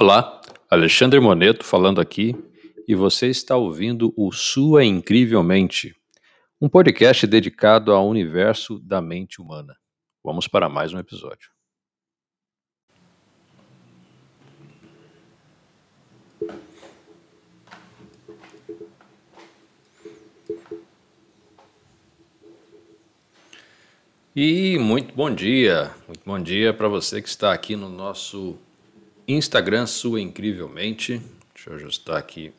Olá, Alexandre Moneto falando aqui e você está ouvindo o Sua Incrivelmente, um podcast dedicado ao universo da mente humana. Vamos para mais um episódio. E muito bom dia, muito bom dia para você que está aqui no nosso Instagram Sua Incrivelmente. Deixa eu ajustar aqui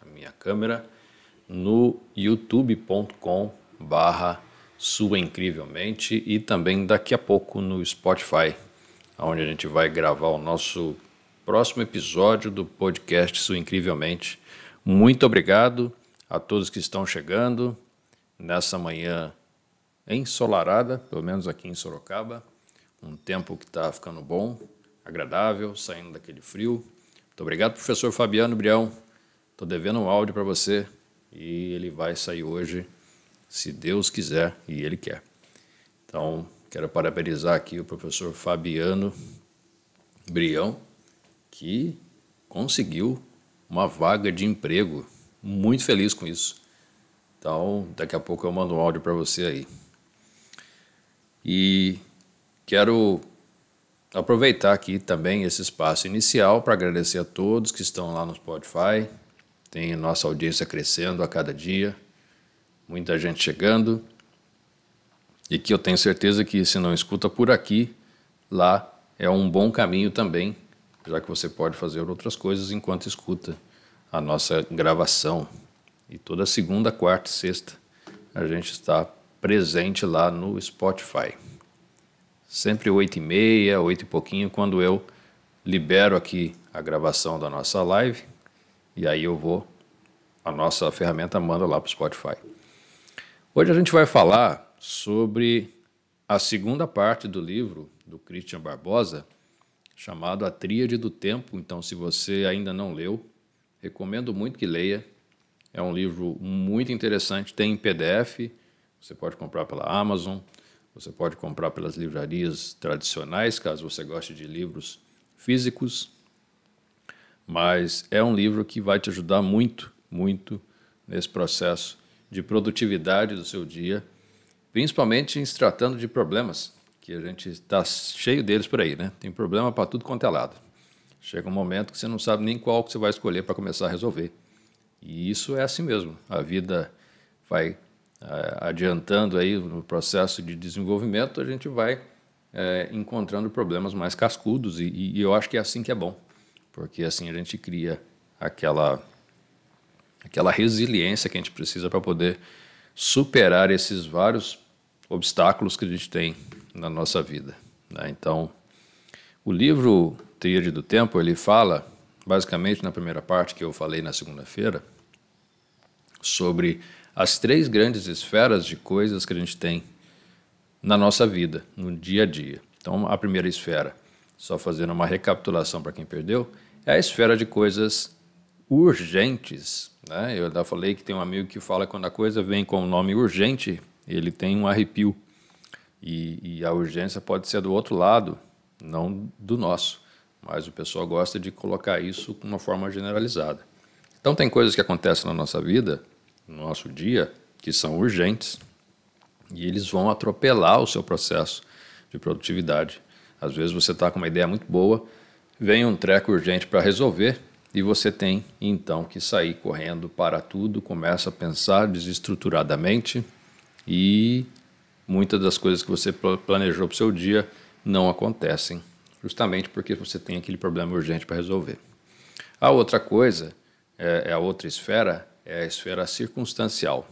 a minha câmera. No youtube.com barra Sua Incrivelmente e também daqui a pouco no Spotify, onde a gente vai gravar o nosso próximo episódio do podcast Sua Incrivelmente. Muito obrigado a todos que estão chegando nessa manhã ensolarada, pelo menos aqui em Sorocaba. Um tempo que está ficando bom, agradável, saindo daquele frio. Muito obrigado, professor Fabiano Brião. Estou devendo um áudio para você e ele vai sair hoje, se Deus quiser e Ele quer. Então, quero parabenizar aqui o professor Fabiano Brião, que conseguiu uma vaga de emprego. Muito feliz com isso. Então, daqui a pouco eu mando um áudio para você aí. E quero aproveitar aqui também esse espaço inicial para agradecer a todos que estão lá no Spotify. Tem nossa audiência crescendo a cada dia, muita gente chegando. E que eu tenho certeza que se não escuta por aqui, lá é um bom caminho também, já que você pode fazer outras coisas enquanto escuta a nossa gravação. E toda segunda, quarta e sexta a gente está presente lá no Spotify. Sempre oito e meia, oito e pouquinho, quando eu libero aqui a gravação da nossa live, e aí eu vou, a nossa ferramenta manda lá para o Spotify. Hoje a gente vai falar sobre a segunda parte do livro do Christian Barbosa, chamado A Tríade do Tempo. Então, se você ainda não leu, recomendo muito que leia. É um livro muito interessante, tem em PDF, você pode comprar pela Amazon, você pode comprar pelas livrarias tradicionais, caso você goste de livros físicos. Mas é um livro que vai te ajudar muito, muito nesse processo de produtividade do seu dia, principalmente em se tratando de problemas, que a gente está cheio deles por aí, né? Tem problema para tudo quanto é lado. Chega um momento que você não sabe nem qual que você vai escolher para começar a resolver. E isso é assim mesmo. A vida vai adiantando aí no processo de desenvolvimento, a gente vai é, encontrando problemas mais cascudos e, e, eu acho que é assim que é bom, porque assim a gente cria aquela aquela resiliência que a gente precisa para poder superar esses vários obstáculos que a gente tem na nossa vida. Né? Então, o livro Tríade do Tempo ele fala basicamente na primeira parte que eu falei na segunda-feira sobre as três grandes esferas de coisas que a gente tem na nossa vida, no dia a dia. Então, a primeira esfera, só fazendo uma recapitulação para quem perdeu, é a esfera de coisas urgentes. Né? Eu já falei que tem um amigo que fala que quando a coisa vem com o nome urgente, ele tem um arrepio. E, e a urgência pode ser do outro lado, não do nosso. Mas o pessoal gosta de colocar isso de uma forma generalizada. Então, tem coisas que acontecem na nossa vida no nosso dia que são urgentes e eles vão atropelar o seu processo de produtividade. Às vezes você está com uma ideia muito boa, vem um treco urgente para resolver e você tem então que sair correndo para tudo, começa a pensar desestruturadamente e muitas das coisas que você planejou para o seu dia não acontecem, justamente porque você tem aquele problema urgente para resolver. A outra coisa, é, é a outra esfera, é a esfera circunstancial.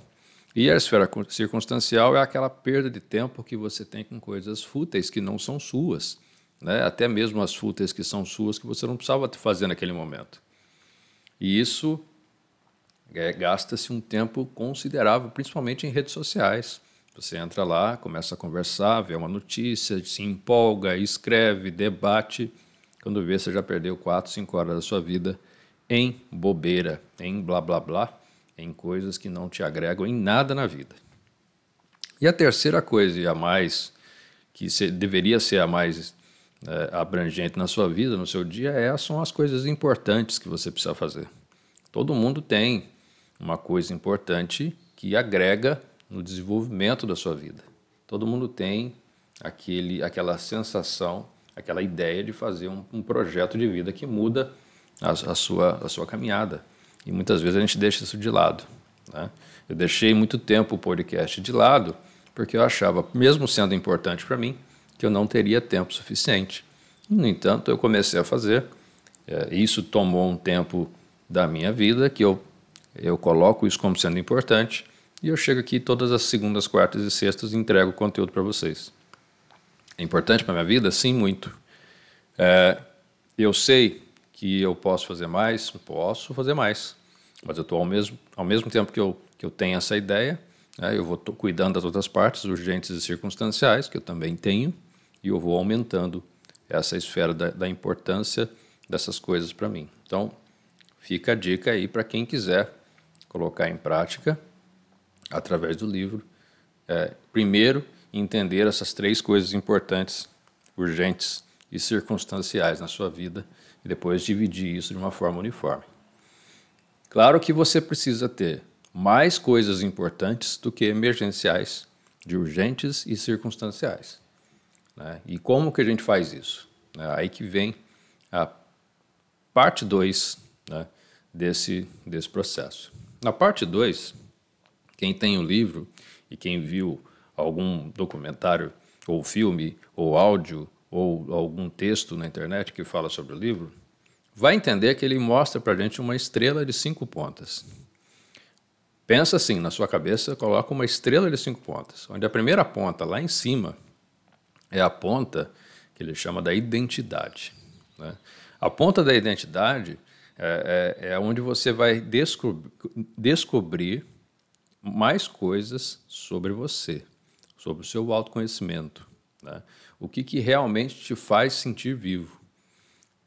E a esfera circunstancial é aquela perda de tempo que você tem com coisas fúteis que não são suas, né? até mesmo as fúteis que são suas que você não precisava fazer naquele momento. E isso é, gasta-se um tempo considerável, principalmente em redes sociais. Você entra lá, começa a conversar, vê uma notícia, se empolga, escreve, debate. Quando vê, você já perdeu 4, 5 horas da sua vida em bobeira, em blá blá blá, em coisas que não te agregam em nada na vida. E a terceira coisa, e a mais, que deveria ser a mais é, abrangente na sua vida, no seu dia, é, são as coisas importantes que você precisa fazer. Todo mundo tem uma coisa importante que agrega no desenvolvimento da sua vida. Todo mundo tem aquele, aquela sensação, aquela ideia de fazer um, um projeto de vida que muda a, a, sua, a sua caminhada. E muitas vezes a gente deixa isso de lado. Né? Eu deixei muito tempo o podcast de lado porque eu achava, mesmo sendo importante para mim, que eu não teria tempo suficiente. No entanto, eu comecei a fazer. É, isso tomou um tempo da minha vida que eu, eu coloco isso como sendo importante e eu chego aqui todas as segundas, quartas e sextas e entrego conteúdo para vocês. É importante para minha vida? Sim, muito. É, eu sei que eu posso fazer mais, posso fazer mais, mas eu estou ao mesmo, ao mesmo tempo que eu, que eu tenho essa ideia, né, eu vou cuidando das outras partes urgentes e circunstanciais, que eu também tenho, e eu vou aumentando essa esfera da, da importância dessas coisas para mim. Então, fica a dica aí para quem quiser colocar em prática através do livro. É, primeiro, entender essas três coisas importantes, urgentes e circunstanciais na sua vida e depois dividir isso de uma forma uniforme. Claro que você precisa ter mais coisas importantes do que emergenciais, de urgentes e circunstanciais. Né? E como que a gente faz isso? É aí que vem a parte 2 né, desse, desse processo. Na parte 2, quem tem o livro e quem viu algum documentário ou filme ou áudio ou algum texto na internet que fala sobre o livro, vai entender que ele mostra para a gente uma estrela de cinco pontas. Pensa assim, na sua cabeça, coloca uma estrela de cinco pontas, onde a primeira ponta, lá em cima, é a ponta que ele chama da identidade. Né? A ponta da identidade é, é, é onde você vai descobrir, mais coisas sobre você, sobre o seu autoconhecimento. Né? O que, que realmente te faz sentir vivo?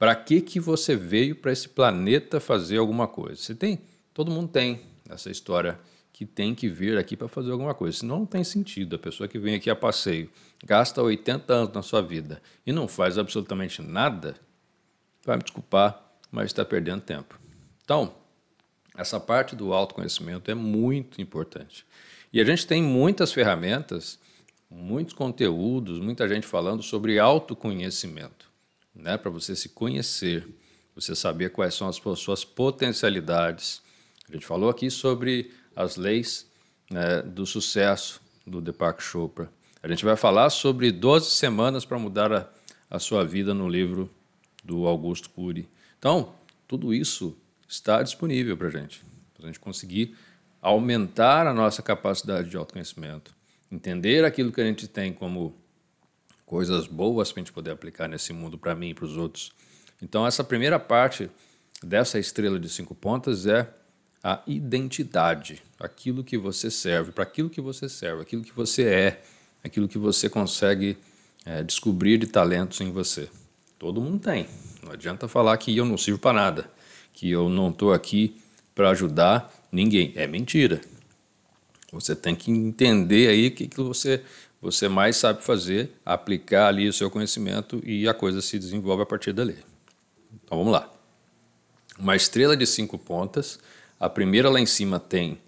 Para que, que você veio para esse planeta fazer alguma coisa? Você tem, todo mundo tem essa história que tem que vir aqui para fazer alguma coisa. Senão não tem sentido. A pessoa que vem aqui a passeio, gasta 80 anos na sua vida e não faz absolutamente nada, vai me desculpar, mas está perdendo tempo. Então, essa parte do autoconhecimento é muito importante. E a gente tem muitas ferramentas, muitos conteúdos, muita gente falando sobre autoconhecimento, né? para você se conhecer, você saber quais são as suas potencialidades. A gente falou aqui sobre as leis né, do sucesso do Deepak Chopra. A gente vai falar sobre 12 semanas para mudar a, a sua vida no livro do Augusto Cury. Então, tudo isso está disponível para a gente, para a gente conseguir aumentar a nossa capacidade de autoconhecimento, entender aquilo que a gente tem como coisas boas para a gente poder aplicar nesse mundo para mim e para os outros. Então, essa primeira parte dessa estrela de cinco pontas é a identidade, aquilo que você serve, para aquilo que você serve, aquilo que você é, aquilo que você consegue é, descobrir de talentos em você. Todo mundo tem. Não adianta falar que eu não sirvo para nada que eu não estou aqui para ajudar ninguém. É mentira. Você tem que entender aí o que, que você, você mais sabe fazer, aplicar ali o seu conhecimento e a coisa se desenvolve a partir dali. Então vamos lá. Uma estrela de cinco pontas, a primeira lá em cima tem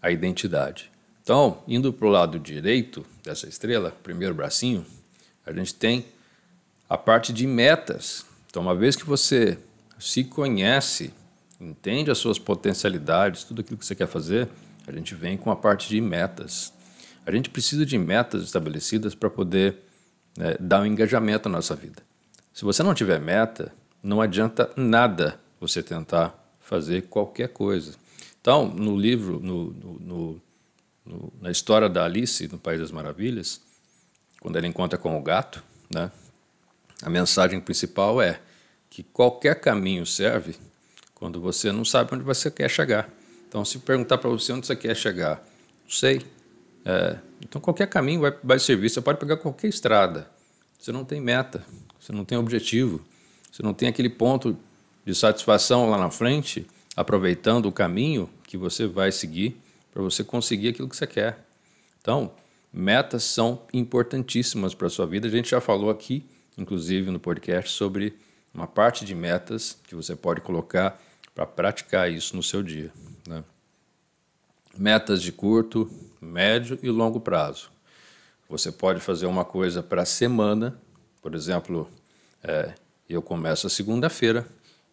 a identidade. Então, indo para o lado direito dessa estrela, primeiro bracinho, a gente tem a parte de metas. Então, uma vez que você se conhece, entende as suas potencialidades, tudo aquilo que você quer fazer, a gente vem com a parte de metas. A gente precisa de metas estabelecidas para poder né, dar um engajamento na nossa vida. Se você não tiver meta, não adianta nada você tentar fazer qualquer coisa. Então, no livro, no, no, no, na história da Alice no País das Maravilhas, quando ela encontra com o gato, né, a mensagem principal é que qualquer caminho serve quando você não sabe onde você quer chegar. Então, se perguntar para você onde você quer chegar, não sei. É, então, qualquer caminho vai, vai servir. Você pode pegar qualquer estrada. Você não tem meta, você não tem objetivo, você não tem aquele ponto de satisfação lá na frente, aproveitando o caminho que você vai seguir para você conseguir aquilo que você quer. Então, metas são importantíssimas para a sua vida. A gente já falou aqui inclusive no podcast, sobre uma parte de metas que você pode colocar para praticar isso no seu dia. Metas de curto, médio e longo prazo. Você pode fazer uma coisa para a semana, por exemplo, é, eu começo a segunda-feira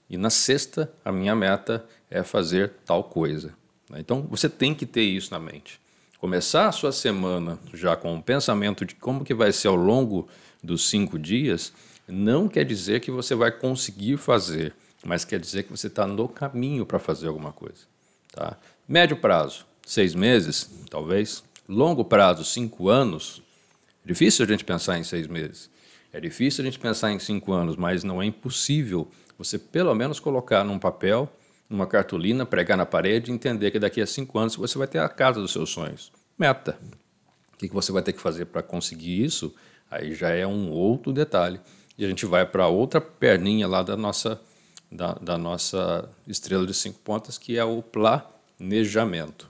e na sexta a minha meta é fazer tal coisa. Né? Então você tem que ter isso na mente. Começar a sua semana já com o pensamento de como que vai ser ao longo dos cinco dias não quer dizer que você vai conseguir fazer, mas quer dizer que você está no caminho para fazer alguma coisa. Tá? Médio prazo, seis meses, talvez. Longo prazo, cinco anos. Difícil a gente pensar em seis meses. É difícil a gente pensar em cinco anos, mas não é impossível você pelo menos colocar num papel, numa cartolina, pregar na parede e entender que daqui a cinco anos você vai ter a casa dos seus sonhos. Meta. O que você vai ter que fazer para conseguir isso? Aí já é um outro detalhe. E a gente vai para outra perninha lá da nossa, da, da nossa estrela de cinco pontas, que é o planejamento.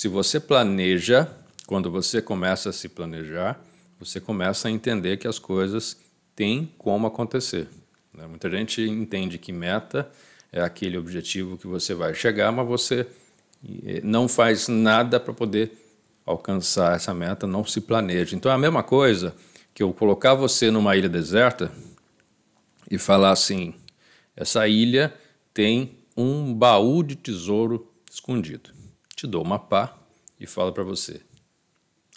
Se você planeja, quando você começa a se planejar, você começa a entender que as coisas têm como acontecer. Né? Muita gente entende que meta é aquele objetivo que você vai chegar, mas você eh, não faz nada para poder alcançar essa meta, não se planeja. Então é a mesma coisa que eu colocar você numa ilha deserta e falar assim: essa ilha tem um baú de tesouro escondido. Te dou uma pá e falo para você: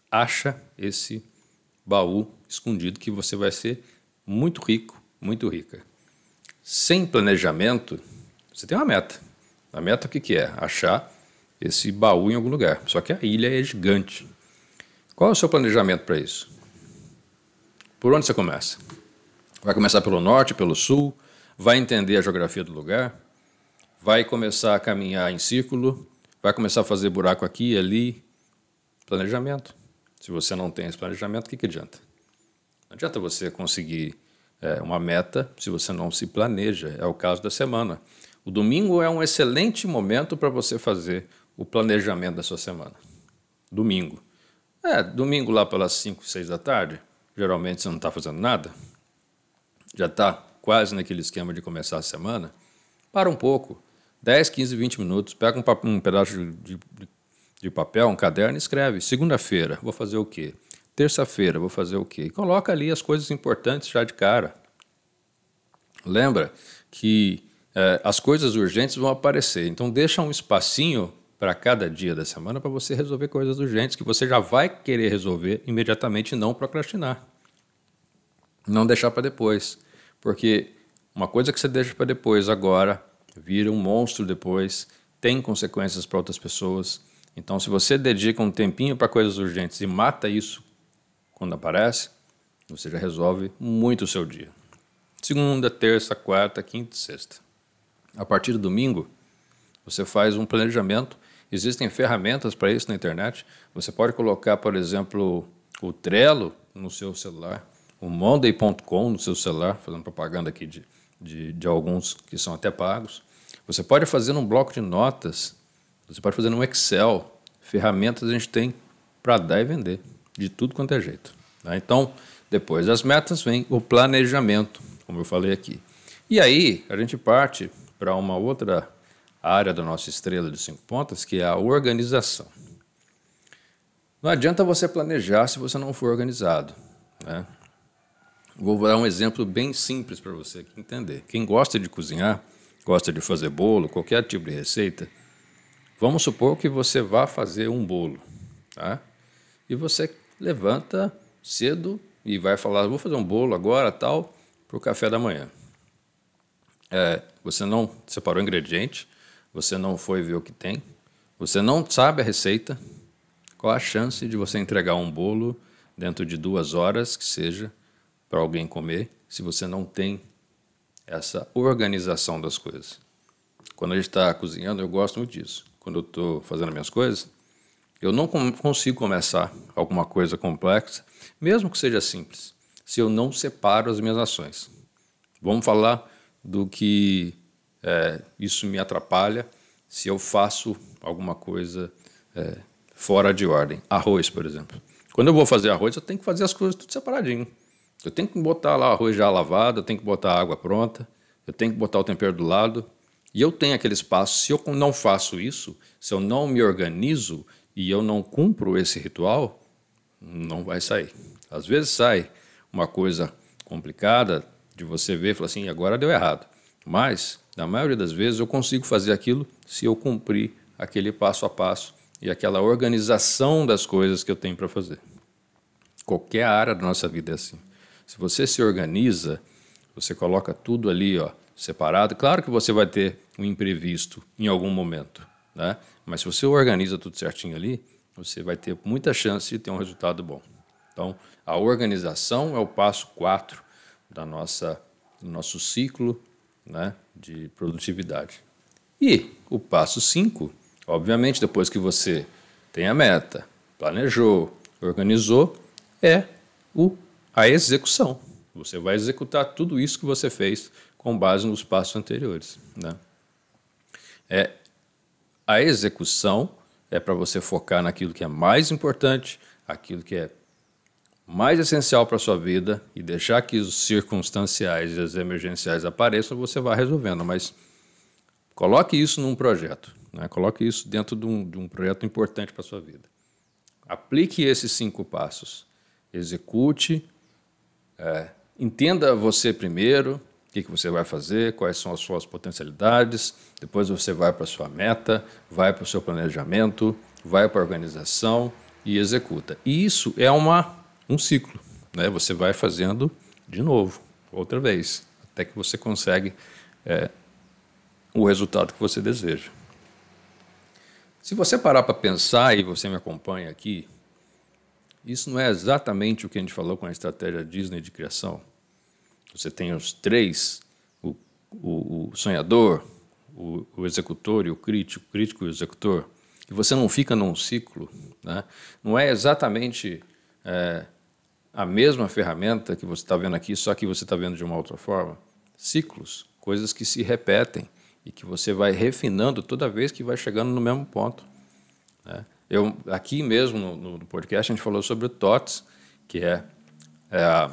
acha esse baú escondido que você vai ser muito rico, muito rica. Sem planejamento, você tem uma meta. A meta o que, que é? Achar esse baú em algum lugar. Só que a ilha é gigante. Qual é o seu planejamento para isso? Por onde você começa? Vai começar pelo norte, pelo sul? Vai entender a geografia do lugar? Vai começar a caminhar em círculo? Vai começar a fazer buraco aqui e ali? Planejamento. Se você não tem esse planejamento, o que, que adianta? Não adianta você conseguir é, uma meta se você não se planeja. É o caso da semana. O domingo é um excelente momento para você fazer o planejamento da sua semana. Domingo. É, domingo lá pelas 5, 6 da tarde, geralmente você não está fazendo nada, já está quase naquele esquema de começar a semana. Para um pouco, 10, 15, 20 minutos, pega um, um pedaço de, de, de papel, um caderno e escreve. Segunda-feira, vou fazer o quê? Terça-feira, vou fazer o quê? E coloca ali as coisas importantes já de cara. Lembra que é, as coisas urgentes vão aparecer, então deixa um espacinho para cada dia da semana para você resolver coisas urgentes que você já vai querer resolver imediatamente e não procrastinar. Não deixar para depois. Porque uma coisa que você deixa para depois agora vira um monstro depois, tem consequências para outras pessoas. Então, se você dedica um tempinho para coisas urgentes e mata isso quando aparece, você já resolve muito o seu dia. Segunda, terça, quarta, quinta e sexta. A partir do domingo, você faz um planejamento. Existem ferramentas para isso na internet. Você pode colocar, por exemplo, o Trello no seu celular, o Monday.com no seu celular, fazendo propaganda aqui de, de, de alguns que são até pagos. Você pode fazer num bloco de notas você pode fazer no Excel. Ferramentas a gente tem para dar e vender, de tudo quanto é jeito. Tá? Então, depois das metas vem o planejamento, como eu falei aqui. E aí a gente parte para uma outra área da nossa estrela de cinco pontas, que é a organização. Não adianta você planejar se você não for organizado. Né? Vou dar um exemplo bem simples para você entender. Quem gosta de cozinhar, gosta de fazer bolo, qualquer tipo de receita, Vamos supor que você vá fazer um bolo, tá? E você levanta cedo e vai falar, vou fazer um bolo agora, tal, para o café da manhã. É, você não separou ingrediente, você não foi ver o que tem, você não sabe a receita, qual a chance de você entregar um bolo dentro de duas horas, que seja, para alguém comer, se você não tem essa organização das coisas? Quando a gente está cozinhando, eu gosto muito disso quando eu estou fazendo minhas coisas, eu não consigo começar alguma coisa complexa, mesmo que seja simples, se eu não separo as minhas ações. Vamos falar do que é, isso me atrapalha se eu faço alguma coisa é, fora de ordem. Arroz, por exemplo. Quando eu vou fazer arroz, eu tenho que fazer as coisas tudo separadinho. Eu tenho que botar lá o arroz já lavado, eu tenho que botar a água pronta, eu tenho que botar o tempero do lado. E eu tenho aquele espaço. Se eu não faço isso, se eu não me organizo e eu não cumpro esse ritual, não vai sair. Às vezes sai uma coisa complicada de você ver e falar assim, agora deu errado. Mas, na maioria das vezes, eu consigo fazer aquilo se eu cumprir aquele passo a passo e aquela organização das coisas que eu tenho para fazer. Qualquer área da nossa vida é assim. Se você se organiza, você coloca tudo ali, ó, separado. Claro que você vai ter um imprevisto em algum momento, né? Mas se você organiza tudo certinho ali, você vai ter muita chance de ter um resultado bom. Então, a organização é o passo 4 da nossa do nosso ciclo, né, de produtividade. E o passo 5, obviamente, depois que você tem a meta, planejou, organizou, é o a execução. Você vai executar tudo isso que você fez com base nos passos anteriores. Né? É, a execução é para você focar naquilo que é mais importante, aquilo que é mais essencial para a sua vida e deixar que os circunstanciais e as emergenciais apareçam, você vai resolvendo. Mas coloque isso num projeto, né? coloque isso dentro de um, de um projeto importante para a sua vida. Aplique esses cinco passos. Execute, é, entenda você primeiro, o que, que você vai fazer, quais são as suas potencialidades, depois você vai para a sua meta, vai para o seu planejamento, vai para a organização e executa. E isso é uma, um ciclo. Né? Você vai fazendo de novo, outra vez, até que você consegue é, o resultado que você deseja. Se você parar para pensar e você me acompanha aqui, isso não é exatamente o que a gente falou com a estratégia Disney de criação. Você tem os três: o, o, o sonhador, o, o, executor e o crítico, o crítico e o executor. E você não fica num ciclo. Né? Não é exatamente é, a mesma ferramenta que você está vendo aqui, só que você está vendo de uma outra forma. Ciclos, coisas que se repetem e que você vai refinando toda vez que vai chegando no mesmo ponto. Né? Eu, aqui mesmo no, no, podcast a gente falou sobre o TOTS, que é, é a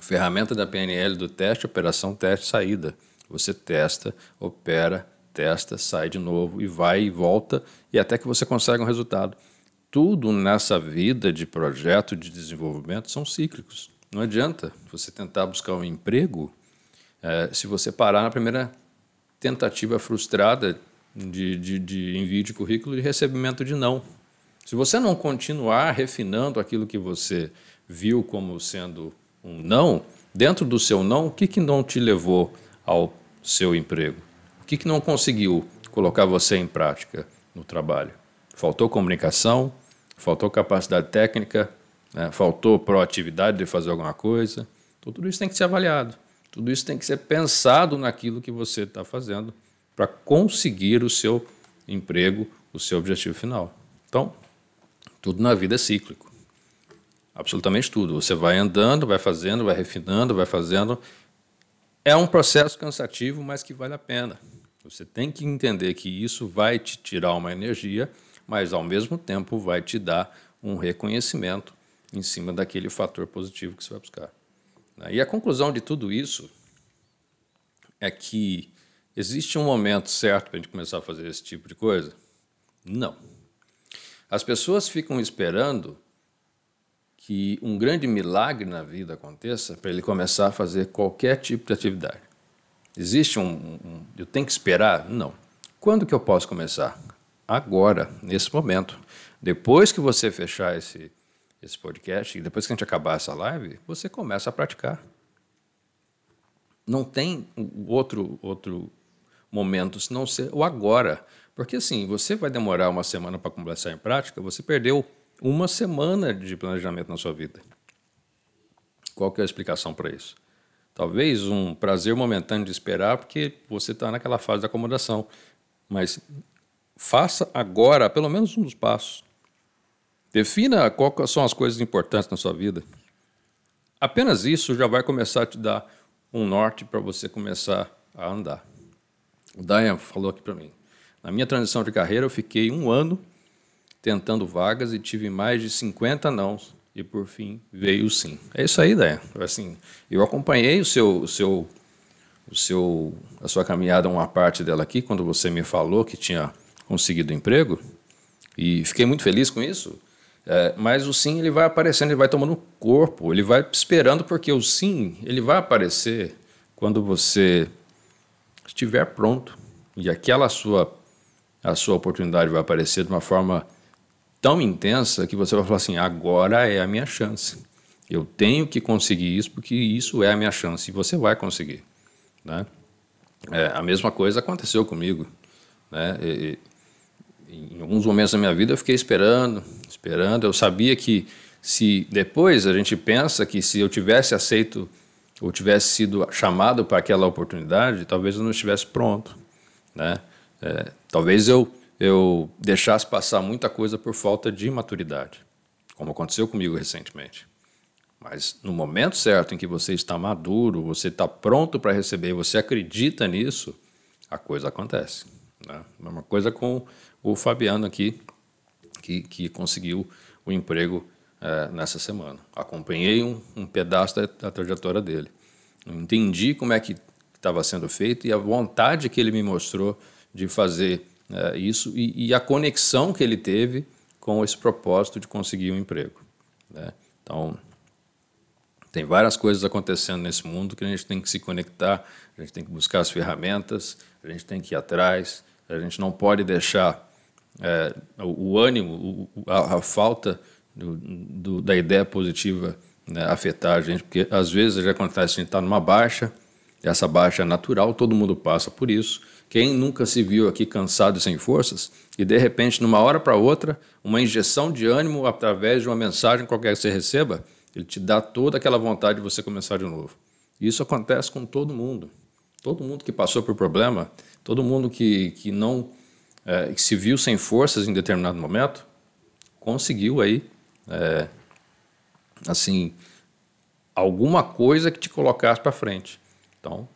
ferramenta da PNL do teste, operação, teste, saída. Você testa, opera, testa, sai de novo e vai e volta e até que você consegue um resultado. Tudo nessa vida de projeto de desenvolvimento são cíclicos. Não adianta você tentar buscar um emprego é, se você parar na primeira tentativa frustrada de, de, de envio de currículo e recebimento de não. Se você não continuar refinando aquilo que você viu como sendo um não, dentro do seu não, o que, que não te levou ao seu emprego? O que, que não conseguiu colocar você em prática no trabalho? Faltou comunicação, faltou capacidade técnica, né? faltou proatividade de fazer alguma coisa. Então, tudo isso tem que ser avaliado. Tudo isso tem que ser pensado naquilo que você está fazendo para conseguir o seu emprego, o seu objetivo final. Então, tudo na vida é cíclico. Absolutamente tudo. Você vai andando, vai fazendo, vai refinando, vai fazendo. É um processo cansativo, mas que vale a pena. Você tem que entender que isso vai te tirar uma energia, mas ao mesmo tempo vai te dar um reconhecimento em cima daquele fator positivo que você vai buscar. E a conclusão de tudo isso é que Existe um momento certo para a gente começar a fazer esse tipo de coisa? Não. As pessoas ficam esperando que um grande milagre na vida aconteça para ele começar a fazer qualquer tipo de atividade. Existe um, um, Eu tenho que esperar? Não. Quando que eu posso começar? Agora, nesse momento. Depois que você fechar esse, esse podcast, e depois que a gente acabar essa live, você começa a praticar. Não tem outro, outro momento, se não ser o agora. Porque assim, você vai demorar uma semana para começar em prática, você perdeu uma semana de planejamento na sua vida. Qual que é a explicação para isso? Talvez um prazer momentâneo de esperar, porque você está naquela fase de acomodação. Mas faça agora pelo menos um dos passos. Defina quais são as coisas importantes na sua vida. Apenas isso já vai começar a te dar um norte para você começar a andar. O Diane falou aqui para mim. Na minha transição de carreira, eu fiquei um ano tentando vagas e tive mais de 50 nãos e por fim veio sim. É isso aí, Dayan. Assim, eu acompanhei o seu, o seu, o seu, a sua caminhada, uma parte dela aqui, quando você me falou que tinha conseguido emprego, e fiquei muito feliz com isso. É, mas o sim ele vai aparecendo, ele vai tomando corpo, ele vai esperando porque o sim ele vai aparecer quando você estiver pronto e aquela sua a sua oportunidade vai aparecer de uma forma tão intensa que você vai falar assim: agora é a minha chance. Eu tenho que conseguir isso porque isso é a minha chance e você vai conseguir. Né? É, a mesma coisa aconteceu comigo. Né? E, em alguns momentos da minha vida eu fiquei esperando, esperando. Eu sabia que se depois a gente pensa que se eu tivesse aceito ou tivesse sido chamado para aquela oportunidade, talvez eu não estivesse pronto, né? É, talvez eu eu deixasse passar muita coisa por falta de maturidade, como aconteceu comigo recentemente. Mas no momento certo em que você está maduro, você está pronto para receber, você acredita nisso, a coisa acontece. Né? Mesma coisa com o Fabiano aqui, que, que conseguiu o emprego é, nessa semana. Acompanhei um, um pedaço da, da, trajetória dele. Entendi como é que estava sendo feito e a vontade que ele me mostrou de fazer é, isso e, e, a conexão que ele teve com esse propósito de conseguir um emprego. Né? Então, tem várias coisas acontecendo nesse mundo que a gente tem que se conectar, a gente tem que buscar as ferramentas, a gente tem que ir atrás, a gente não pode deixar é, o, o, ânimo, o, a, a, falta do, do, da ideia positiva né, afetar a gente, porque às vezes já acontece, a gente está numa baixa, essa baixa é natural, todo mundo passa por isso. Quem nunca se viu aqui cansado e sem forças, e de repente, numa hora para outra, uma injeção de ânimo através de uma mensagem qualquer que você receba, ele te dá toda aquela vontade de você começar de novo. Isso acontece com todo mundo. Todo mundo que passou por problema, todo mundo que, que não é, que se viu sem forças em determinado momento, conseguiu aí, é, assim, alguma coisa que te colocasse para frente. Então,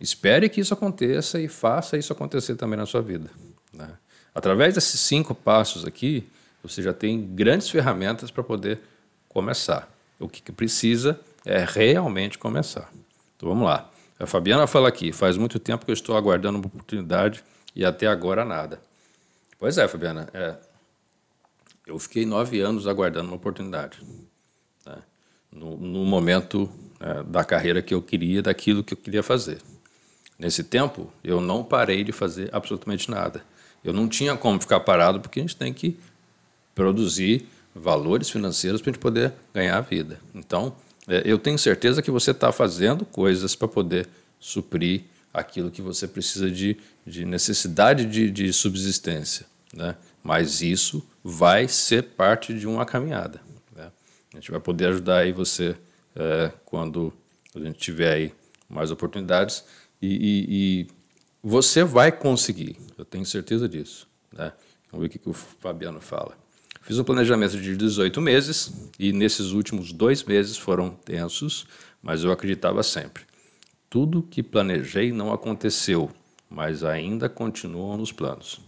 espere que isso aconteça e faça isso acontecer também na sua vida. Né? Através desses cinco passos aqui, você já tem grandes ferramentas para poder começar. O que, que precisa é realmente começar. Então vamos lá. A Fabiana fala aqui: faz muito tempo que eu estou aguardando uma oportunidade e até agora nada. Pois é, Fabiana. É, eu fiquei nove anos aguardando uma oportunidade. Né, no, no, momento é, da carreira que eu queria, daquilo que eu queria fazer. Nesse tempo, eu não parei de fazer absolutamente nada. Eu não tinha como ficar parado, porque a gente tem que produzir valores financeiros para a gente poder ganhar a vida. Então, é, eu tenho certeza que você está fazendo coisas para poder suprir aquilo que você precisa de, de necessidade de, de subsistência. Né? Mas isso vai ser parte de uma caminhada. Né? A gente vai poder ajudar aí você é, quando a gente tiver aí mais oportunidades e, e, e, você vai conseguir, eu tenho certeza disso. Né? Vamos ver o que, que o Fabiano fala. Fiz um planejamento de 18 meses e nesses últimos dois meses foram tensos, mas eu acreditava sempre. Tudo que planejei não aconteceu, mas ainda continuam nos planos.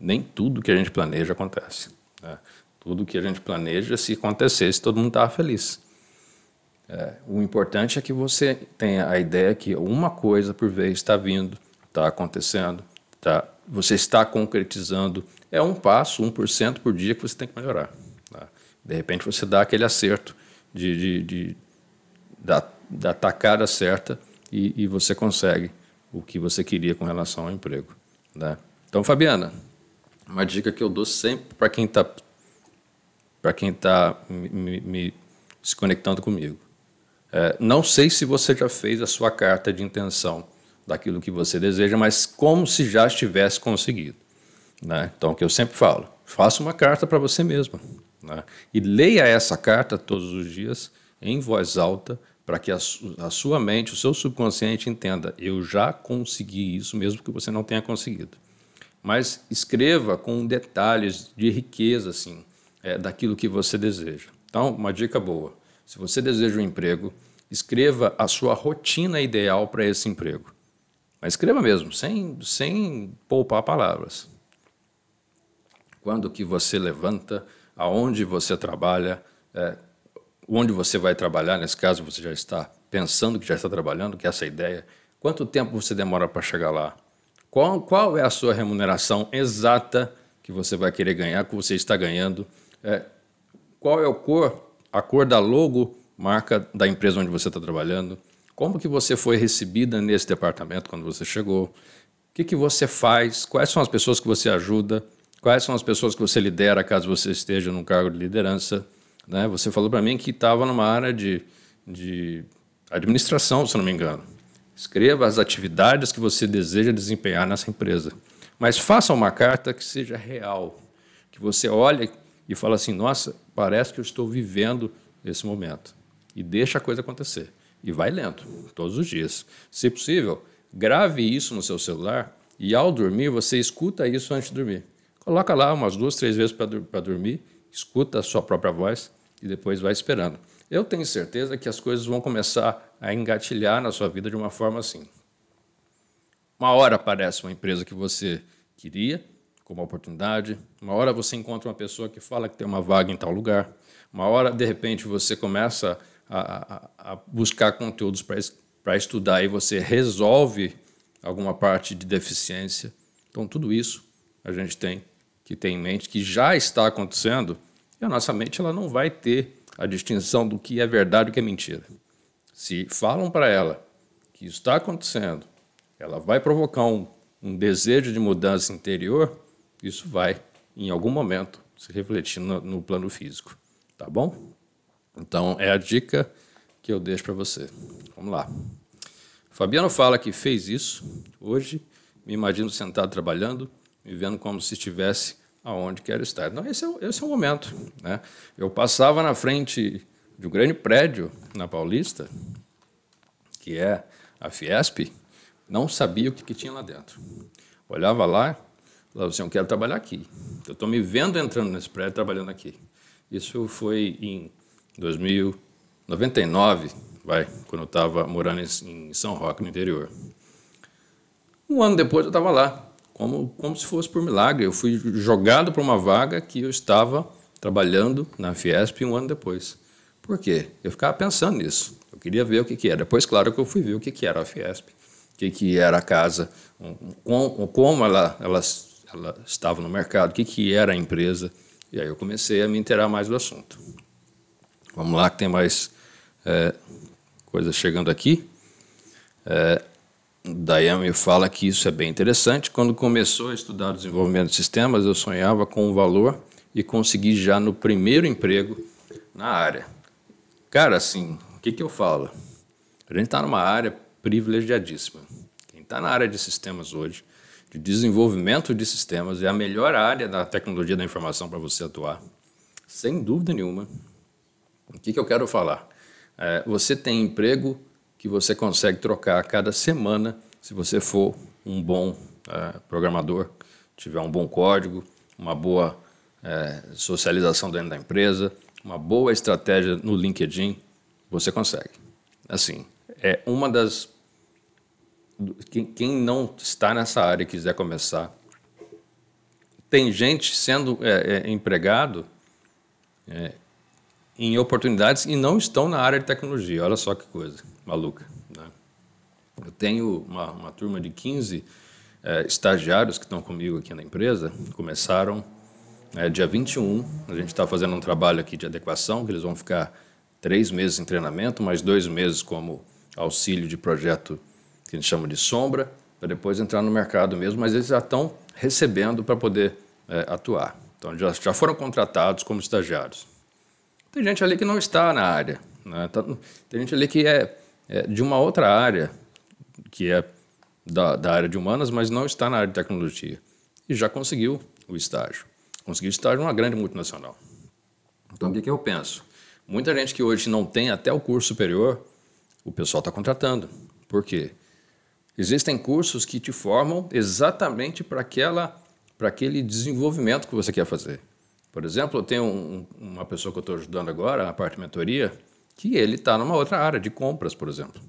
Nem tudo que a gente planeja acontece. Né? Tudo que a gente planeja, se acontecesse, todo mundo estava feliz. É, o importante é que você tenha a ideia que uma coisa por vez está vindo, está acontecendo, tá, você está concretizando. É um passo, 1% por dia que você tem que melhorar. Tá? De repente você dá aquele acerto de, de, de da, da tacada certa e, e, você consegue o que você queria com relação ao emprego. Né? Então, Fabiana, uma dica que eu dou sempre para quem está para quem está me, me, se conectando comigo. É, não sei se você já fez a sua carta de intenção daquilo que você deseja, mas como se já estivesse conseguido. Né? Então, o que eu sempre falo, faça uma carta para você mesmo. Né? E leia essa carta todos os dias em voz alta para que a, a, sua mente, o seu subconsciente entenda: eu já consegui isso, mesmo que você não tenha conseguido. Mas escreva com detalhes de riqueza, assim, é, daquilo que você deseja. Então, uma dica boa: se você deseja um emprego, escreva a sua rotina ideal para esse emprego. Mas escreva mesmo, sem, sem poupar palavras. Quando que você levanta, aonde você trabalha, é, onde você vai trabalhar, nesse caso você já está pensando que já está trabalhando, que é essa ideia, quanto tempo você demora para chegar lá? Qual, qual é a sua remuneração exata que você vai querer ganhar, que você está ganhando? É, qual é a cor, a cor da logo, marca da empresa onde você está trabalhando? Como que você foi recebida nesse departamento quando você chegou? O que, que você faz? Quais são as pessoas que você ajuda? Quais são as pessoas que você lidera caso você esteja num cargo de liderança? Né? Você falou para mim que estava numa área de, de administração, se não me engano. Escreva as atividades que você deseja desempenhar nessa empresa. Mas faça uma carta que seja real, que você olhe e fale assim: nossa, parece que eu estou vivendo esse momento. E deixa a coisa acontecer. E vai lento, todos os dias. Se possível, grave isso no seu celular e ao dormir você escuta isso antes de dormir. Coloca lá umas duas, três vezes para dormir, escuta a sua própria voz e depois vai esperando. Eu tenho certeza que as coisas vão começar a engatilhar na sua vida de uma forma assim. Uma hora aparece uma empresa que você queria, como oportunidade, uma hora você encontra uma pessoa que fala que tem uma vaga em tal lugar, uma hora, de repente, você começa a, a, a buscar conteúdos para estudar e você resolve alguma parte de deficiência. Então, tudo isso a gente tem que ter em mente que já está acontecendo e a nossa mente ela não vai ter a distinção do que é verdade e o que é mentira. Se falam para ela que isso está acontecendo, ela vai provocar um, um desejo de mudança interior, isso vai, em algum momento, se refletir no, no plano físico. Tá bom? Então, é a dica que eu deixo para você. Vamos lá. Fabiano fala que fez isso. Hoje, me imagino sentado trabalhando, me vendo como se estivesse aonde quero estar. Não, esse é, esse é o momento. Né? Eu passava na frente de um grande prédio na Paulista, que é a Fiesp, não sabia o que, que tinha lá dentro. Olhava lá, falava assim, eu quero trabalhar aqui. Eu estou me vendo entrando nesse prédio, trabalhando aqui. Isso foi em 2099, vai, quando eu estava morando em São Roque, no interior. Um ano depois eu estava lá, como, como se fosse por milagre. Eu fui jogado para uma vaga que eu estava trabalhando na Fiesp um ano depois. Por quê? Eu ficava pensando nisso. Eu queria ver o que, que era. Depois, claro, que eu fui ver o que, que era a Fiesp, o que, que era a casa, como, como ela, ela, ela estava no mercado, o que, que era a empresa. E aí eu comecei a me inteirar mais do assunto. Vamos lá, que tem mais é, coisas chegando aqui. É, Dayami fala que isso é bem interessante. Quando começou a estudar desenvolvimento de sistemas, eu sonhava com o valor e consegui já no primeiro emprego na área. Cara, assim, o que, que eu falo? A gente está numa área privilegiadíssima. Quem está na área de sistemas hoje de desenvolvimento de sistemas é a melhor área da tecnologia da informação para você atuar, sem dúvida nenhuma. O que, que eu quero falar? É, você tem emprego que você consegue trocar a cada semana se você for um bom é, programador, tiver um bom código, uma boa é, socialização dentro da empresa, uma boa estratégia no LinkedIn, você consegue. Assim, é uma das quem, não está nessa área e quiser começar, tem gente sendo é, é, empregado é, em oportunidades e não estão na área de tecnologia. Olha só que coisa maluca. Né? Eu tenho uma, uma, turma de 15 é, estagiários que estão comigo aqui na empresa, começaram é, dia 21. A gente está fazendo um trabalho aqui de adequação, que eles vão ficar três meses em treinamento, mais dois meses como auxílio de projeto que a gente chama de sombra, para depois entrar no mercado mesmo, mas eles já estão recebendo para poder é, atuar. Então, já, já foram contratados como estagiários. Tem gente ali que não está na área. Né? Tá, tem gente ali que é, é, de uma outra área, que é da, da área de humanas, mas não está na área de tecnologia. E já conseguiu o estágio. Conseguiu estágio numa grande multinacional. Então, o que, que eu penso? Muita gente que hoje não tem até o curso superior, o pessoal está contratando. Por quê? Existem cursos que te formam exatamente para aquela para aquele desenvolvimento que você quer fazer. Por exemplo, eu tenho um, uma pessoa que eu estou ajudando agora, a parte de mentoria, que ele está numa outra área, de compras, por exemplo.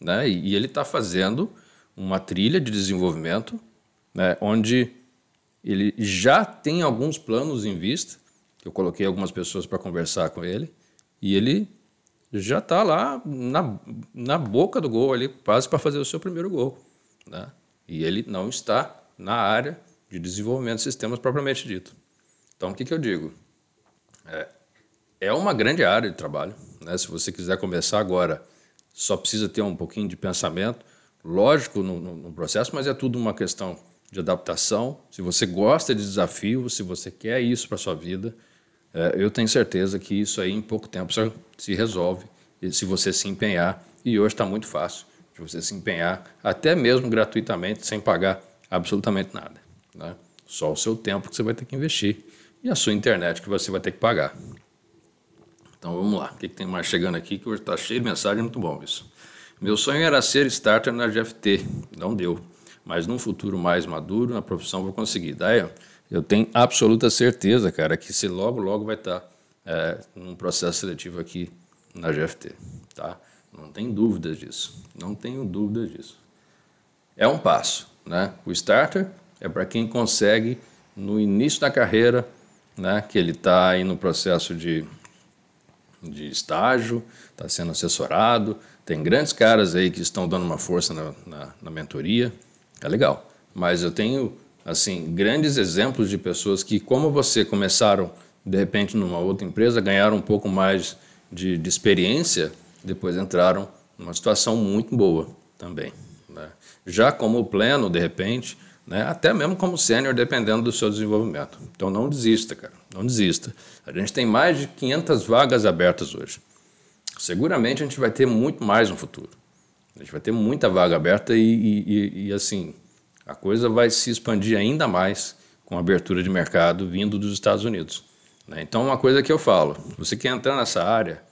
Né? E, e ele está fazendo uma trilha de desenvolvimento né, onde ele já tem alguns planos em vista. Eu coloquei algumas pessoas para conversar com ele e ele já está lá na, na boca do gol, ali, quase para fazer o seu primeiro gol. Né? E ele não está na área de desenvolvimento de sistemas propriamente dito. Então, o que, que eu digo? É, é uma grande área de trabalho. Né? Se você quiser começar agora, só precisa ter um pouquinho de pensamento, lógico no, no, no processo, mas é tudo uma questão de adaptação. Se você gosta de desafio, se você quer isso para sua vida, é, eu tenho certeza que isso aí em pouco tempo se resolve se você se empenhar. E hoje está muito fácil de você se empenhar, até mesmo gratuitamente, sem pagar absolutamente nada. Né? Só o seu tempo que você vai ter que investir e a sua internet que você vai ter que pagar. Então vamos lá, o que, que tem mais chegando aqui que hoje está cheio de mensagem, muito bom isso. Meu sonho era ser starter na GFT, não deu, mas num futuro mais maduro na profissão vou conseguir. Daí, eu tenho absoluta certeza, cara, que se logo, logo vai estar tá, é, num processo seletivo aqui na GFT, tá? Não tem dúvidas disso, não tenho dúvidas disso. É um passo, né? O starter é para quem consegue no início da carreira, né? Que ele está aí no processo de, de estágio, está sendo assessorado, tem grandes caras aí que estão dando uma força na, na, na mentoria, é legal. Mas eu tenho assim grandes exemplos de pessoas que, como você, começaram de repente numa outra empresa, ganharam um pouco mais de, de experiência, depois entraram numa situação muito boa também. Né? Já como pleno, de repente, né? até mesmo como sênior, dependendo do seu desenvolvimento. Então não desista, cara, não desista. A gente tem mais de 500 vagas abertas hoje. Seguramente a gente vai ter muito mais no futuro. A gente vai ter muita vaga aberta e, e, e assim, a coisa vai se expandir ainda mais com a abertura de mercado vindo dos Estados Unidos. Né? Então, uma coisa que eu falo: você quer entrar nessa área,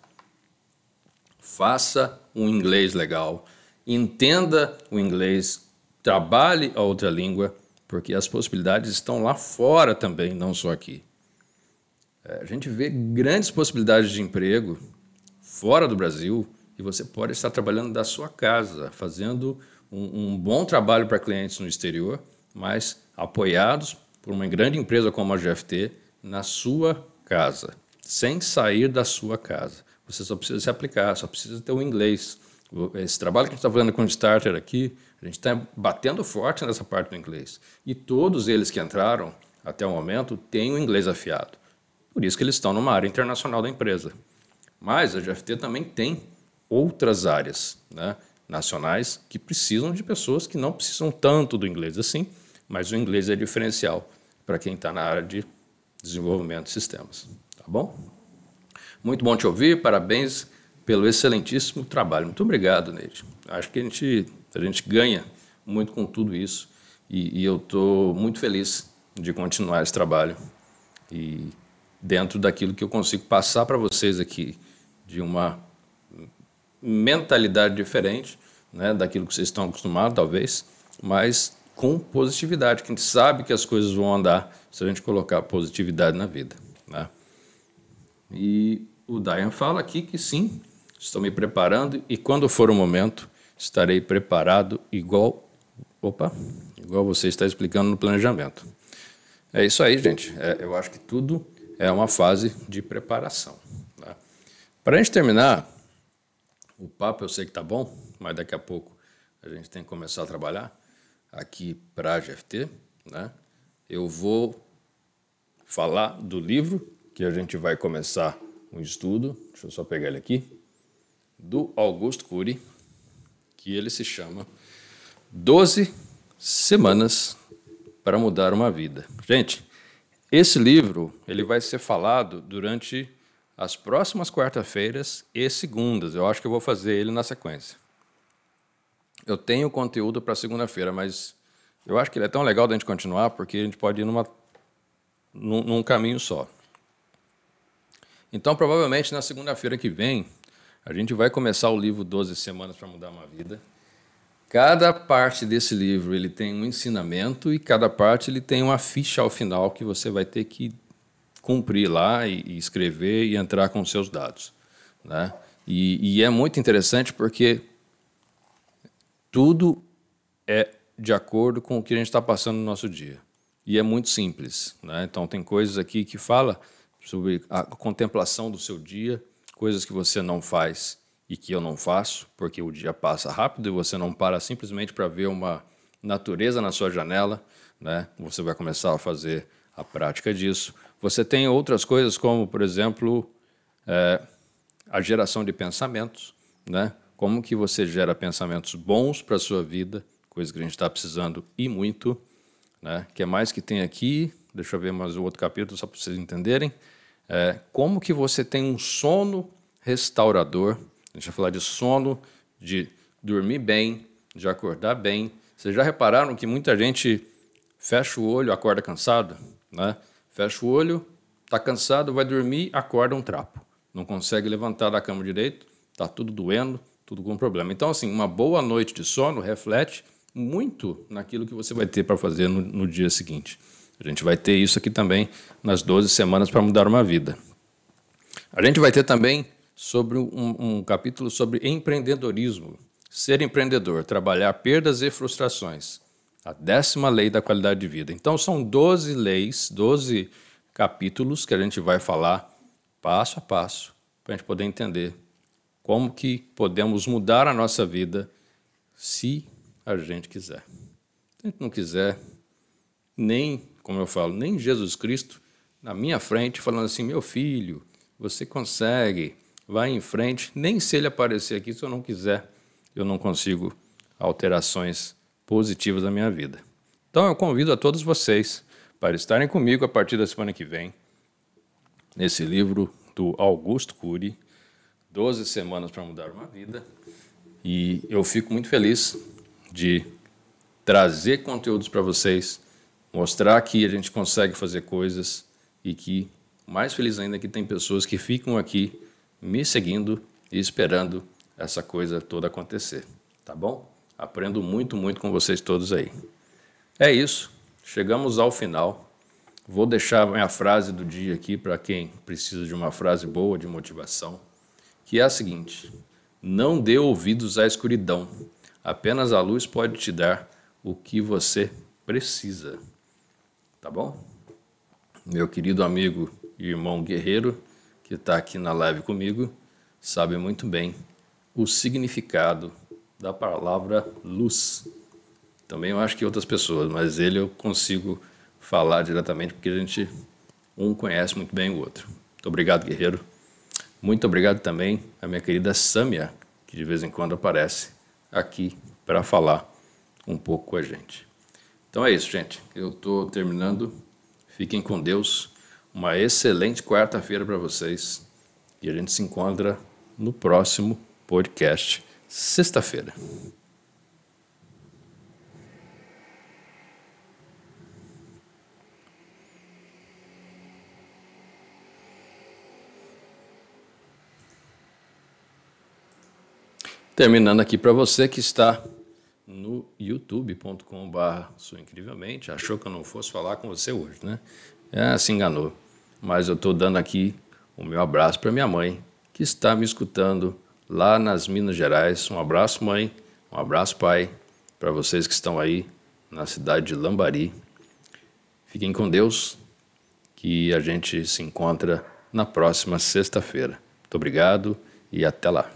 faça um inglês legal, entenda o inglês, trabalhe a outra língua, porque as possibilidades estão lá fora também, não só aqui. É, a gente vê grandes possibilidades de emprego fora do Brasil e você pode estar trabalhando da sua casa, fazendo um, um bom trabalho para clientes no exterior, mas apoiados por uma grande empresa como a GFT na sua casa, sem sair da sua casa. Você só precisa se aplicar, só precisa ter o inglês. Esse trabalho que a gente está fazendo com o Starter aqui, a gente está batendo forte nessa parte do inglês. E todos eles que entraram até o momento têm o inglês afiado. Por isso que eles estão numa área internacional da empresa. Mas a GFT também tem outras áreas né, nacionais que precisam de pessoas que não precisam tanto do inglês assim, mas o inglês é diferencial para quem está na área de desenvolvimento de sistemas. Tá bom? Muito bom te ouvir, parabéns pelo excelentíssimo trabalho. Muito obrigado, Neide. Acho que a gente, a gente ganha muito com tudo isso e, e eu estou muito feliz de continuar esse trabalho e dentro daquilo que eu consigo passar para vocês aqui de uma mentalidade diferente, né, daquilo que vocês estão acostumados, talvez, mas com positividade, que a gente sabe que as coisas vão andar se a gente colocar positividade na vida. Né? E o Diane fala aqui que sim, estou me preparando e quando for o momento, estarei preparado igual, opa, igual você está explicando no planejamento. É isso aí, gente. É, eu acho que tudo é uma fase de preparação. Né? Para a gente terminar, o papo eu sei que está bom, mas daqui a pouco a gente tem que começar a trabalhar aqui para a GFT. Né? Eu vou falar do livro que a gente vai começar um estudo. Deixa eu só pegar ele aqui. Do Augusto Cury, que ele se chama 12 Semanas para Mudar uma Vida. Gente, esse livro ele vai ser falado durante as próximas quarta-feiras e segundas. Eu acho que eu vou fazer ele na sequência. Eu tenho conteúdo para segunda-feira, mas eu acho que ele é tão legal da gente continuar porque a gente pode ir numa num, num caminho só. Então, provavelmente na segunda-feira que vem, a gente vai começar o livro 12 Semanas para Mudar uma Vida. Cada parte desse livro ele tem um ensinamento e cada parte ele tem uma ficha ao final que você vai ter que cumprir lá e, e escrever e entrar com seus dados. Né? E, e é muito interessante porque tudo é de acordo com o que a gente está passando no nosso dia e é muito simples. Né? Então, tem coisas aqui que fala sobre a contemplação do seu dia, coisas que você não faz e que eu não faço, porque o dia passa rápido e você não para simplesmente para ver uma natureza na sua janela, né? Você vai começar a fazer a prática disso. Você tem outras coisas como, por exemplo, é, a geração de pensamentos, né? Como que você gera pensamentos bons para a sua vida, coisa que a gente está precisando e muito, né? Que é mais que tem aqui? Deixa eu ver mais o outro capítulo só para vocês entenderem. É, como que você tem um sono restaurador? A gente vai falar de sono, de dormir bem, de acordar bem. Vocês já repararam que muita gente fecha o olho, acorda cansado, né? Fecha o olho, está cansado, vai dormir, acorda um trapo. Não consegue levantar da cama direito, está tudo doendo, tudo com problema. Então, assim, uma boa noite de sono reflete muito naquilo que você vai ter para fazer no, no dia seguinte. A gente vai ter isso aqui também nas 12 semanas para mudar uma vida. A gente vai ter também sobre um, um, capítulo sobre empreendedorismo. Ser empreendedor, trabalhar perdas e frustrações. A décima lei da qualidade de vida. Então, são 12 leis, 12 capítulos que a gente vai falar passo a passo para a gente poder entender como que podemos mudar a nossa vida se a gente quiser. Se a gente não quiser, nem, como eu falo, nem Jesus Cristo na minha frente falando assim, meu filho, você consegue, vai em frente, nem se ele aparecer aqui, se eu não quiser, eu não consigo alterações positivas na minha vida. Então eu convido a todos vocês para estarem comigo a partir da semana que vem, nesse livro do Augusto Cury, 12 semanas para mudar uma vida. E eu fico muito feliz de trazer conteúdos para vocês, mostrar que a gente consegue fazer coisas e que, mais feliz ainda, que tem pessoas que ficam aqui me seguindo e esperando essa coisa toda acontecer. Tá bom? Aprendo muito, muito com vocês todos aí. É isso. Chegamos ao final. Vou deixar minha frase do dia aqui para quem precisa de uma frase boa de motivação, que é a seguinte: Não dê ouvidos à escuridão. Apenas a luz pode te dar o que você precisa. Tá bom? Meu querido amigo e irmão guerreiro, que está aqui na live comigo, sabe muito bem o significado da palavra luz. Também eu acho que outras pessoas, mas ele eu consigo falar diretamente porque a gente um conhece muito bem o outro. Muito obrigado, guerreiro. Muito obrigado também à minha querida Sâmia, que de vez em quando aparece aqui para falar um pouco com a gente. Então é isso, gente. Eu estou terminando. Fiquem com Deus. Uma excelente quarta-feira para vocês. E a gente se encontra no próximo podcast sexta-feira. Terminando aqui para você que está no youtube.com.br incrivelmente, achou que eu não fosse falar com você hoje, né? É, se enganou. Mas eu estou dando aqui o meu abraço para minha mãe, que está me escutando lá nas Minas Gerais. Um abraço, mãe. Um abraço, pai, para vocês que estão aí na cidade de Lambari. Fiquem com Deus, que a gente se encontra na próxima sexta-feira. Muito obrigado e até lá.